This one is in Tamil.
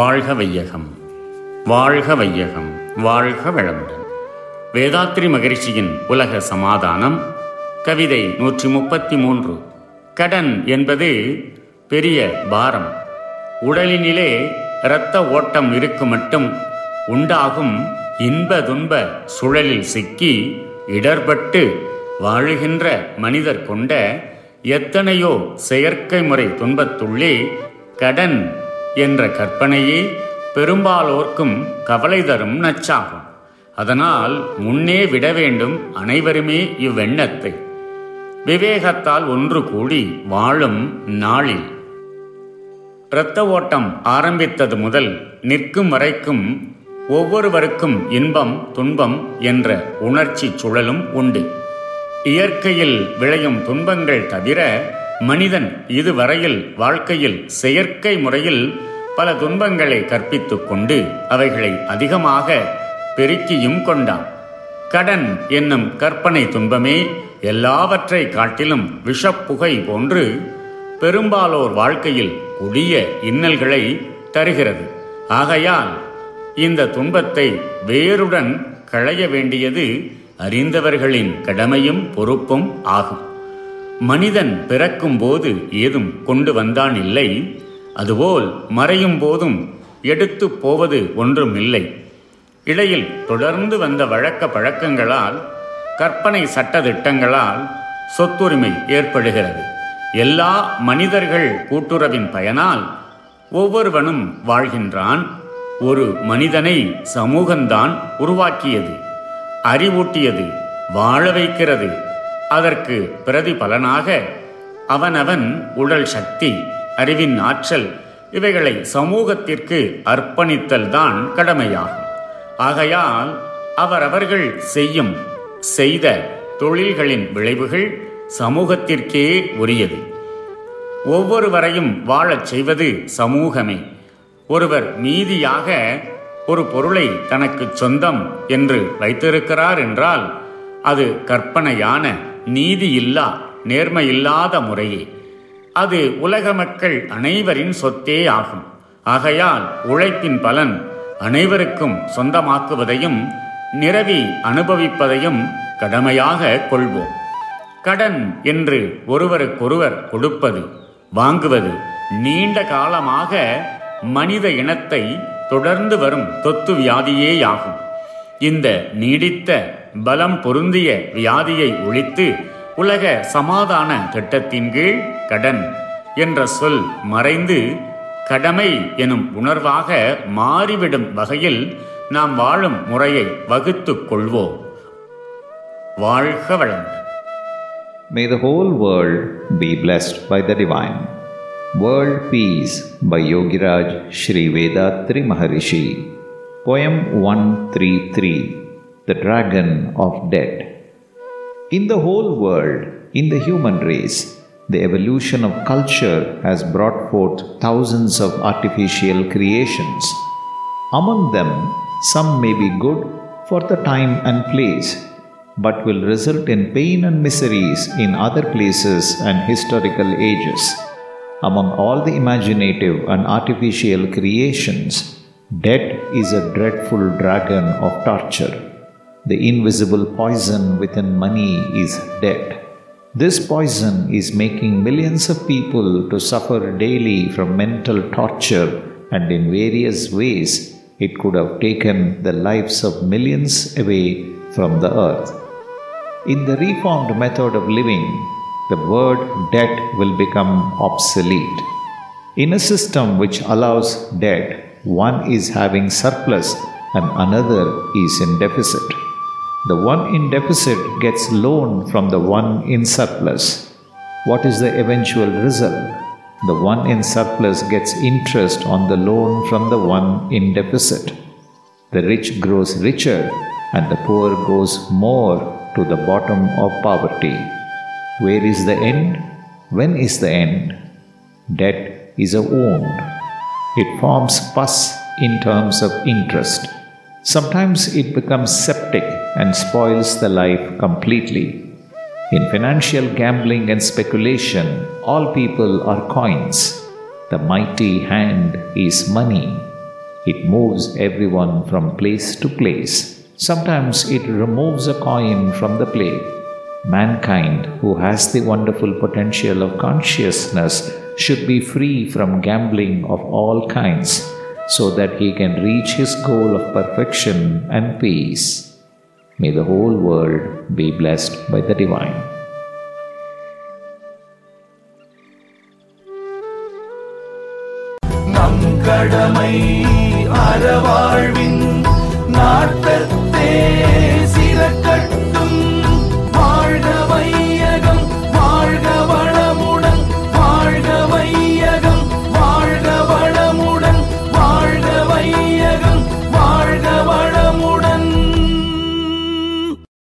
வாழ்க வையகம் வாழ்க வையகம் வாழ்க வளமுடன். வேதாத்ரி மகிழ்ச்சியின் உலக சமாதானம் கவிதை நூற்றி முப்பத்தி மூன்று கடன் என்பது பெரிய பாரம். உடலினிலே இரத்த ஓட்டம் இருக்கும் மட்டும் உண்டாகும் இன்ப துன்ப சுழலில் சிக்கி இடர்பட்டு வாழுகின்ற மனிதர் கொண்ட எத்தனையோ செயற்கை முறை துன்பத்துள்ளே கடன் என்ற கற்பனையே பெரும்பாலோர்க்கும் கவலை தரும் நச்சாகும். அதனால் முன்னே விட வேண்டும் அனைவருமே இவ்வெண்ணத்தை. விவேகத்தால் ஒன்று கூடி வாழும் நாளில். இரத்த ஓட்டம் ஆரம்பித்தது முதல் நிற்கும் வரைக்கும் ஒவ்வொருவருக்கும் இன்பம் துன்பம் என்ற உணர்ச்சி சுழலும் உண்டு. இயற்கையில் விளையும் துன்பங்கள் தவிர மனிதன் இதுவரையில் வாழ்க்கையில் செயற்கை முறையில் பல துன்பங்களை கற்பித்துக் கொண்டு அவைகளை அதிகமாக பெருக்கியும் கொண்டான். கடன் என்னும் கற்பனை துன்பமே எல்லாவற்றை காட்டிலும் விஷப்புகை போன்று பெரும்பாலோர் வாழ்க்கையில் கொடிய இன்னல்களை தருகிறது. ஆகையால் இந்த துன்பத்தை வேருடன் களைய வேண்டியது அறிந்தவர்களின் கடமையும் பொறுப்பும் ஆகும். மனிதன் பிறக்கும் போது ஏதும் கொண்டு வந்தான் இல்லை. அதுபோல் மறையும் போதும் எடுத்து போவது ஒன்றும் இல்லை. இடையில் தொடர்ந்து வந்த வழக்க பழக்கங்களால் கற்பனை சட்டத்திட்டங்களால் சொத்துரிமை ஏற்படுகிறது. எல்லா மனிதர்கள் கூட்டுறவின் பயனால் ஒவ்வொருவனும் வாழ்கின்றான். ஒரு மனிதனை சமூகம்தான் உருவாக்கியது அறிவூட்டியது வாழ வைக்கிறது. அதற்கு பிரதிபலனாக அவனவன் உடல் சக்தி அறிவின் ஆற்றல் இவைகளை சமூகத்திற்கு அர்ப்பணித்தல் தான் கடமையாகும். ஆகையால் அவரவர்கள் செய்யும் செய்த தொழில்களின் விளைவுகள் சமூகத்திற்கே உரியது. ஒவ்வொருவரையும் வாழச் செய்வது சமூகமே. ஒருவர் மீதியாக ஒரு பொருளை தனக்கு சொந்தம் என்று வைத்திருக்கிறார் என்றால் அது கற்பனையான நீதியில்லா நேர்மையில்லாத முறையே. அது உலக மக்கள் அனைவரின் சொத்தே ஆகும். ஆகையால் உழைப்பின் பலன் அனைவருக்கும் சொந்தமாக்குவதையும் நிரவி அனுபவிப்பதையும் கடமையாக கொள்வோம். கடன் என்று ஒருவருக்கொருவர் கொடுப்பது வாங்குவது நீண்ட காலமாக மனித இனத்தை தொடர்ந்து வரும் தொத்து வியாதியேயாகும். இந்த நீடித்த பலம் பொருந்திய வியாதியை ஒழித்து உலக சமாதான திட்டத்தின் கீழ் கடன் என்ற சொல் மறைந்து கடமை எனும் உணர்வாக மாறிவிடும் வகையில் நாம் வாழும் முறையை வகுத்துக் கொள்வோம் வாழ்க வளமுடன் May the whole world be blessed by the Divine. World Peace by Yogiraj Sri Vedatri Maharishi. Poem 133 The Dragon of Debt. In the whole world, in the human race, the evolution of culture has brought forth thousands of artificial creations. Among them, some may be good for the time and place, but will result in pain and miseries in other places and historical ages. Among all the imaginative and artificial creations, death is a dreadful dragon of torture. The invisible poison within money is debt. This poison is making millions of people to suffer daily from mental torture, and in various ways, it could have taken the lives of millions away from the earth. In the reformed method of living, the word debt will become obsolete. In a system which allows debt, one is having surplus and another is in deficit. The one in deficit gets loan from the one in surplus. What is the eventual result? The one in surplus gets interest on the loan from the one in deficit. The rich grows richer and the poor goes more to the bottom of poverty. Where is the end? When is the end? Debt is a wound. It forms pus in terms of interest. Sometimes it becomes septic and spoils the life completely. In financial gambling and speculation, all people are coins. The mighty hand is money. It moves everyone from place to place. Sometimes it removes a coin from the plate. Mankind, who has the wonderful potential of consciousness, should be free from gambling of all kinds so that he can reach his goal of perfection and peace. May the whole world be blessed by the Divine. நம் கடமை அறவாழ்வின் நாட்டத்தே